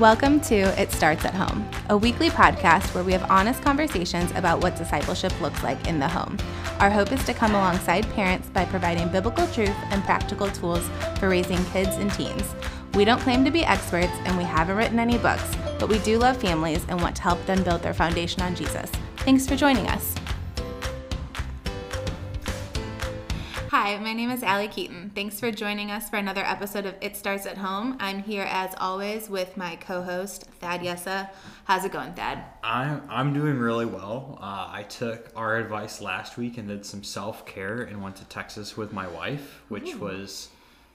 Welcome to It Starts at Home, a weekly podcast where we have honest conversations about what discipleship looks like in the home. Our hope is to come alongside parents by providing biblical truth and practical tools for raising kids and teens. We don't claim to be experts and we haven't written any books, but we do love families and want to help them build their foundation on Jesus. Thanks for joining us. Hi, my name is Allie Keaton. Thanks for joining us for another episode of It Starts at Home. I'm here as always with my co-host Thad Yessa. How's it going, Thad? I'm I'm doing really well. Uh, I took our advice last week and did some self care and went to Texas with my wife, which Ooh. was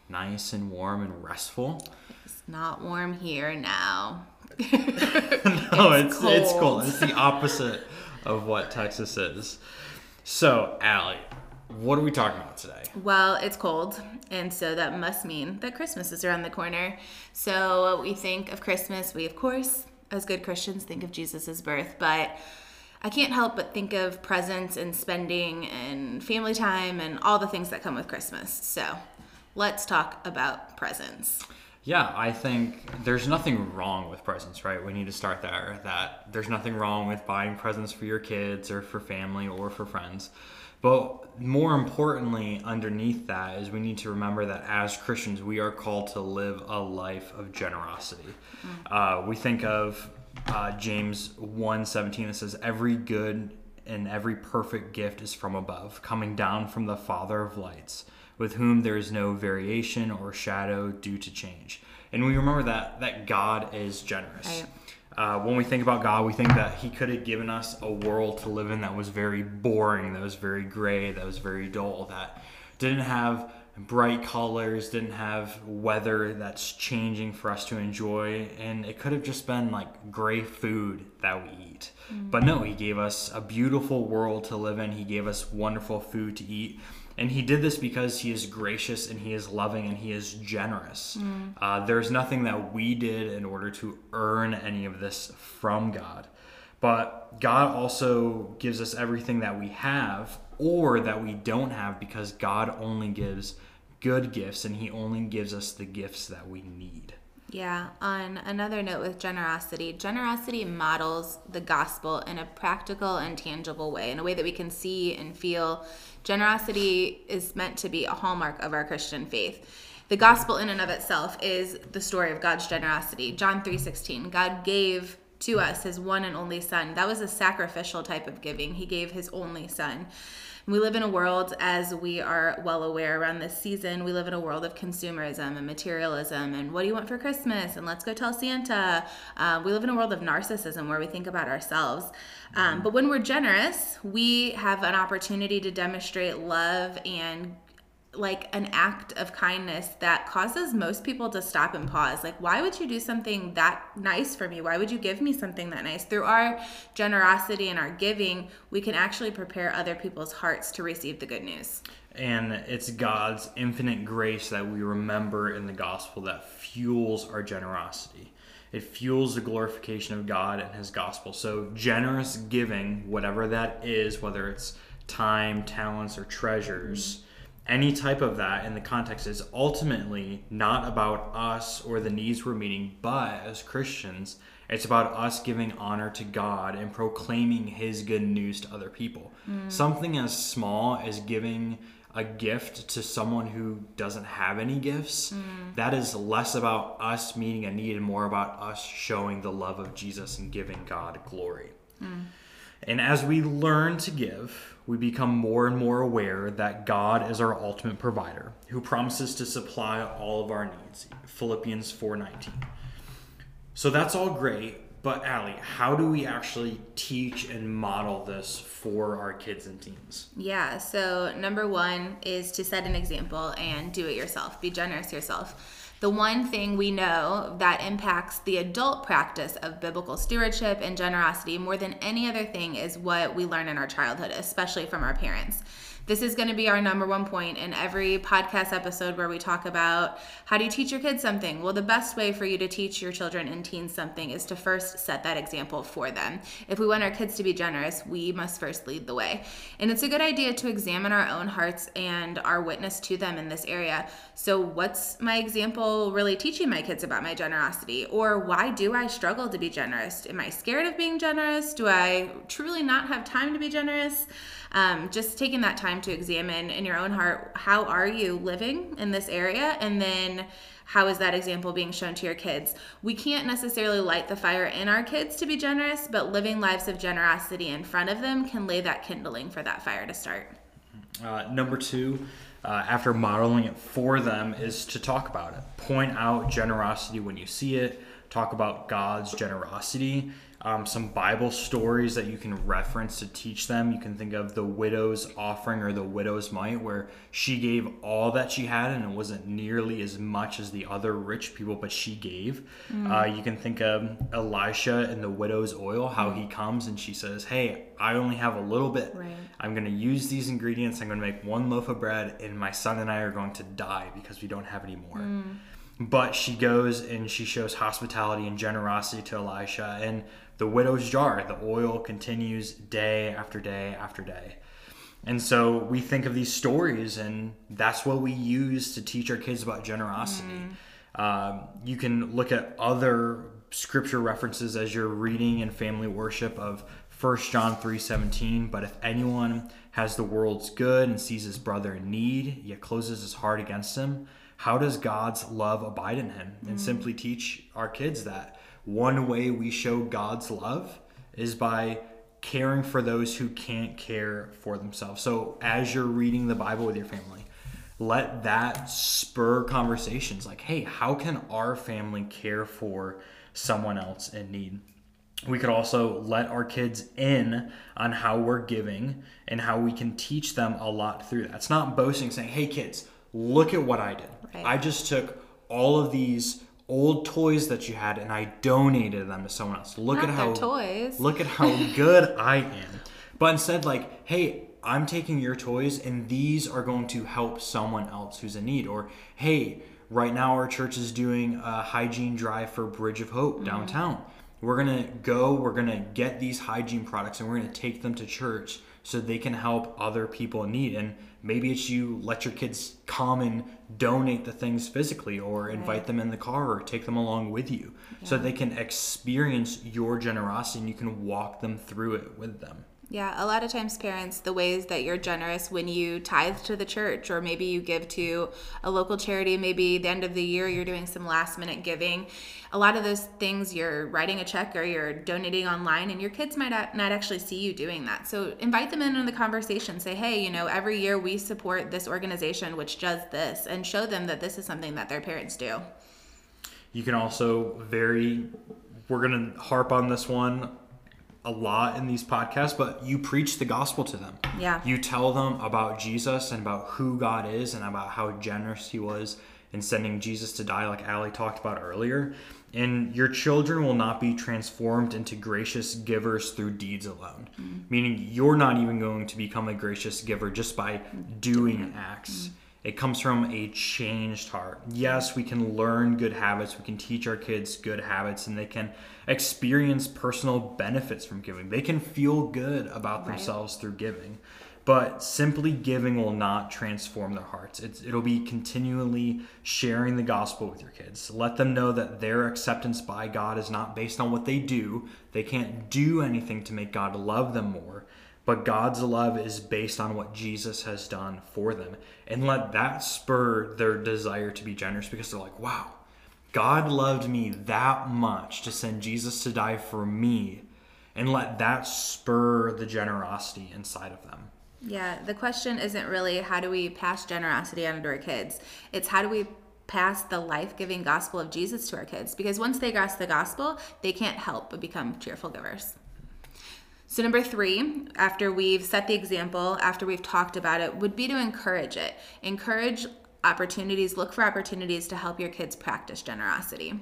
nice and warm and restful. It's not warm here now. no, it's it's cold. it's cold. It's the opposite of what Texas is. So, Allie, what are we talking about today? Well, it's cold, and so that must mean that Christmas is around the corner. So we think of Christmas, we of course, as good Christians, think of Jesus' birth, but I can't help but think of presents and spending and family time and all the things that come with Christmas. So let's talk about presents. Yeah, I think there's nothing wrong with presents, right? We need to start there. That there's nothing wrong with buying presents for your kids or for family or for friends. But more importantly, underneath that is we need to remember that as Christians, we are called to live a life of generosity. Mm. Uh, we think of uh, James 1:17 that says, "Every good and every perfect gift is from above, coming down from the Father of lights, with whom there is no variation or shadow due to change." And we remember that that God is generous. Right. Uh, when we think about God, we think that He could have given us a world to live in that was very boring, that was very gray, that was very dull, that didn't have bright colors, didn't have weather that's changing for us to enjoy, and it could have just been like gray food that we eat. Mm-hmm. But no, He gave us a beautiful world to live in, He gave us wonderful food to eat. And he did this because he is gracious and he is loving and he is generous. Mm. Uh, there's nothing that we did in order to earn any of this from God. But God also gives us everything that we have or that we don't have because God only gives good gifts and he only gives us the gifts that we need. Yeah, on another note with generosity, generosity models the gospel in a practical and tangible way, in a way that we can see and feel. Generosity is meant to be a hallmark of our Christian faith. The gospel in and of itself is the story of God's generosity. John 3:16. God gave to us his one and only son. That was a sacrificial type of giving. He gave his only son. We live in a world, as we are well aware around this season, we live in a world of consumerism and materialism and what do you want for Christmas? And let's go tell Santa. Uh, we live in a world of narcissism where we think about ourselves. Um, but when we're generous, we have an opportunity to demonstrate love and like an act of kindness that causes most people to stop and pause. Like, why would you do something that nice for me? Why would you give me something that nice? Through our generosity and our giving, we can actually prepare other people's hearts to receive the good news. And it's God's infinite grace that we remember in the gospel that fuels our generosity. It fuels the glorification of God and His gospel. So, generous giving, whatever that is, whether it's time, talents, or treasures, mm-hmm any type of that in the context is ultimately not about us or the needs we're meeting, but as Christians, it's about us giving honor to God and proclaiming His good news to other people. Mm. Something as small as giving a gift to someone who doesn't have any gifts, mm. that is less about us meeting a need and more about us showing the love of Jesus and giving God glory. Mm. And as we learn to give, we become more and more aware that God is our ultimate provider, who promises to supply all of our needs. Philippians 4:19. So that's all great, but Allie, how do we actually teach and model this for our kids and teens? Yeah, so number 1 is to set an example and do it yourself. Be generous yourself the one thing we know that impacts the adult practice of biblical stewardship and generosity more than any other thing is what we learn in our childhood, especially from our parents. This is going to be our number one point in every podcast episode where we talk about how do you teach your kids something? Well, the best way for you to teach your children and teens something is to first set that example for them. If we want our kids to be generous, we must first lead the way. And it's a good idea to examine our own hearts and our witness to them in this area. So, what's my example really teaching my kids about my generosity? Or why do I struggle to be generous? Am I scared of being generous? Do I truly not have time to be generous? Um, just taking that time to examine in your own heart how are you living in this area? And then how is that example being shown to your kids? We can't necessarily light the fire in our kids to be generous but living lives of generosity in front of them can lay that kindling for that fire to start. Uh, number two uh, after modeling it for them is to talk about it. Point out generosity when you see it. Talk about god's generosity um, some Bible stories that you can reference to teach them. You can think of the widow's offering or the widow's mite, where she gave all that she had and it wasn't nearly as much as the other rich people, but she gave. Mm. Uh, you can think of Elisha and the widow's oil, how mm. he comes and she says, Hey, I only have a little bit. Right. I'm going to use these ingredients. I'm going to make one loaf of bread, and my son and I are going to die because we don't have any more. Mm. But she goes and she shows hospitality and generosity to Elisha. And the widow's jar. The oil continues day after day after day. And so we think of these stories, and that's what we use to teach our kids about generosity. Mm. Um, you can look at other scripture references as you're reading in family worship of 1 John 3:17, but if anyone has the world's good and sees his brother in need, yet closes his heart against him, how does God's love abide in him? And mm. simply teach our kids that one way we show God's love is by caring for those who can't care for themselves. So as you're reading the Bible with your family, let that spur conversations like, hey, how can our family care for someone else in need? We could also let our kids in on how we're giving and how we can teach them a lot through that. It's not boasting, saying, hey, kids, look at what I did. Right. I just took all of these old toys that you had and I donated them to someone else. Look Not at how toys. Look at how good I am. But instead like, hey, I'm taking your toys and these are going to help someone else who's in need or hey, right now our church is doing a hygiene drive for Bridge of Hope mm-hmm. downtown. We're going to go, we're going to get these hygiene products and we're going to take them to church so they can help other people in need and maybe it's you let your kids come and donate the things physically or invite right. them in the car or take them along with you yeah. so they can experience your generosity and you can walk them through it with them yeah, a lot of times, parents, the ways that you're generous when you tithe to the church, or maybe you give to a local charity, maybe the end of the year you're doing some last minute giving. A lot of those things you're writing a check or you're donating online, and your kids might not actually see you doing that. So invite them in on the conversation. Say, hey, you know, every year we support this organization which does this, and show them that this is something that their parents do. You can also very, we're going to harp on this one a lot in these podcasts, but you preach the gospel to them. Yeah. You tell them about Jesus and about who God is and about how generous he was in sending Jesus to die, like Allie talked about earlier. And your children will not be transformed into gracious givers through deeds alone. Mm-hmm. Meaning, you're not even going to become a gracious giver just by doing acts. Mm-hmm. It comes from a changed heart. Yes, we can learn good habits, we can teach our kids good habits, and they can experience personal benefits from giving. They can feel good about right. themselves through giving. But simply giving will not transform their hearts. It's, it'll be continually sharing the gospel with your kids. Let them know that their acceptance by God is not based on what they do. They can't do anything to make God love them more but God's love is based on what Jesus has done for them. And let that spur their desire to be generous because they're like, wow, God loved me that much to send Jesus to die for me. And let that spur the generosity inside of them. Yeah, the question isn't really how do we pass generosity on to our kids? It's how do we pass the life giving gospel of Jesus to our kids? Because once they grasp the gospel, they can't help but become cheerful givers. So, number three, after we've set the example, after we've talked about it, would be to encourage it. Encourage opportunities, look for opportunities to help your kids practice generosity.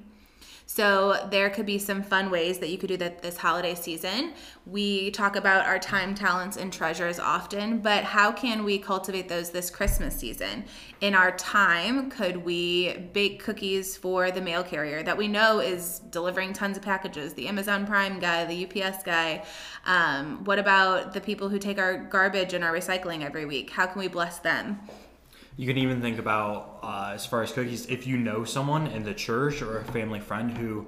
So there could be some fun ways that you could do that this holiday season. We talk about our time, talents, and treasures often, but how can we cultivate those this Christmas season? In our time, could we bake cookies for the mail carrier that we know is delivering tons of packages, the Amazon Prime guy, the UPS guy? Um, what about the people who take our garbage and our recycling every week? How can we bless them? You can even think about, uh, as far as cookies, if you know someone in the church or a family friend who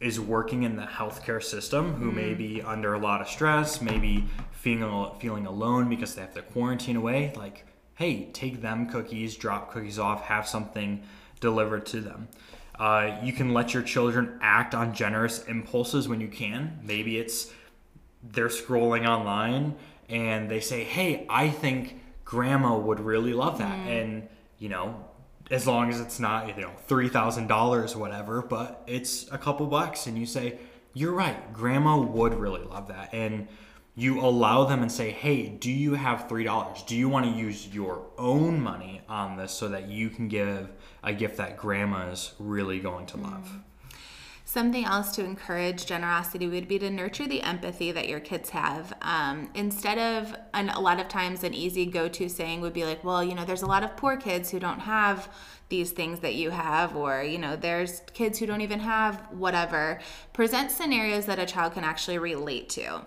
is working in the healthcare system, who may be under a lot of stress, maybe feeling feeling alone because they have to quarantine away, like, hey, take them cookies, drop cookies off, have something delivered to them. Uh, you can let your children act on generous impulses when you can. Maybe it's they're scrolling online and they say, hey, I think grandma would really love that. Mm-hmm. And you know as long as it's not you know $3000 or whatever but it's a couple bucks and you say you're right grandma would really love that. And you allow them and say hey do you have $3 do you want to use your own money on this so that you can give a gift that grandma's really going to love mm-hmm. Something else to encourage generosity would be to nurture the empathy that your kids have. Um, instead of, and a lot of times, an easy go to saying would be like, well, you know, there's a lot of poor kids who don't have these things that you have, or, you know, there's kids who don't even have whatever. Present scenarios that a child can actually relate to.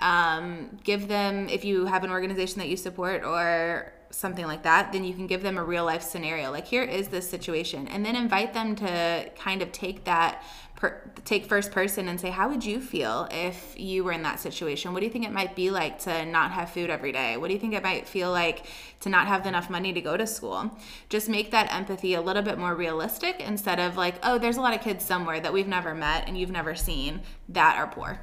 Um, give them, if you have an organization that you support or something like that, then you can give them a real life scenario. Like, here is this situation. And then invite them to kind of take that, per, take first person and say, How would you feel if you were in that situation? What do you think it might be like to not have food every day? What do you think it might feel like to not have enough money to go to school? Just make that empathy a little bit more realistic instead of like, Oh, there's a lot of kids somewhere that we've never met and you've never seen that are poor.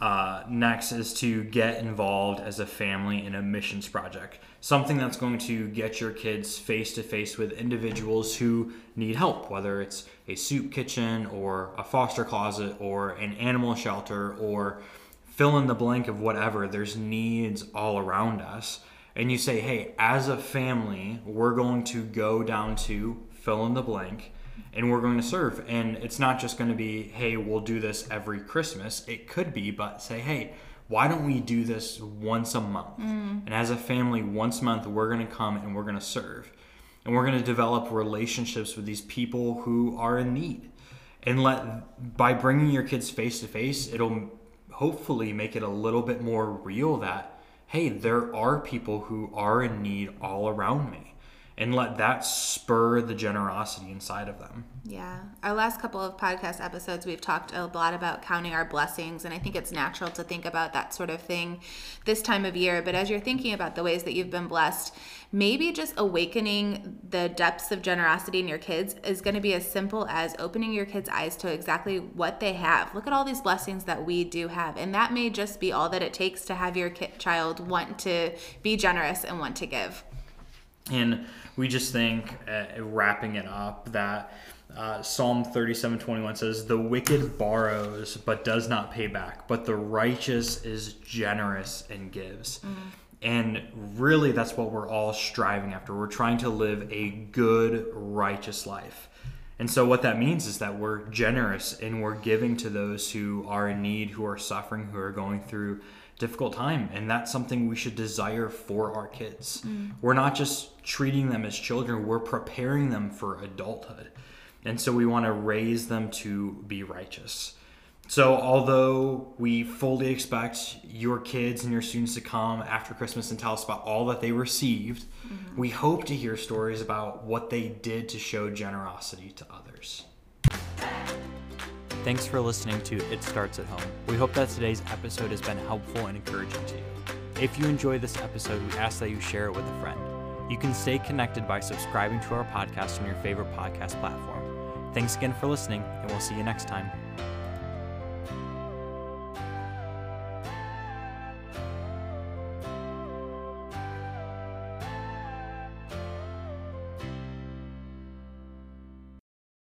Uh, next is to get involved as a family in a missions project. Something that's going to get your kids face to face with individuals who need help, whether it's a soup kitchen or a foster closet or an animal shelter or fill in the blank of whatever. There's needs all around us. And you say, hey, as a family, we're going to go down to fill in the blank and we're going to serve. And it's not just going to be, hey, we'll do this every Christmas. It could be, but say, hey, why don't we do this once a month? Mm. And as a family, once a month, we're going to come and we're going to serve. And we're going to develop relationships with these people who are in need. And let by bringing your kids face to face, it'll hopefully make it a little bit more real that hey, there are people who are in need all around me. And let that spur the generosity inside of them. Yeah. Our last couple of podcast episodes, we've talked a lot about counting our blessings. And I think it's natural to think about that sort of thing this time of year. But as you're thinking about the ways that you've been blessed, maybe just awakening the depths of generosity in your kids is going to be as simple as opening your kids' eyes to exactly what they have. Look at all these blessings that we do have. And that may just be all that it takes to have your ki- child want to be generous and want to give. And we just think, uh, wrapping it up, that uh, Psalm 37 21 says, The wicked borrows but does not pay back, but the righteous is generous and gives. And really, that's what we're all striving after. We're trying to live a good, righteous life. And so, what that means is that we're generous and we're giving to those who are in need, who are suffering, who are going through difficult time. And that's something we should desire for our kids. Mm. We're not just treating them as children, we're preparing them for adulthood. And so, we want to raise them to be righteous. So, although we fully expect your kids and your students to come after Christmas and tell us about all that they received, mm-hmm. we hope to hear stories about what they did to show generosity to others. Thanks for listening to It Starts at Home. We hope that today's episode has been helpful and encouraging to you. If you enjoy this episode, we ask that you share it with a friend. You can stay connected by subscribing to our podcast on your favorite podcast platform. Thanks again for listening, and we'll see you next time.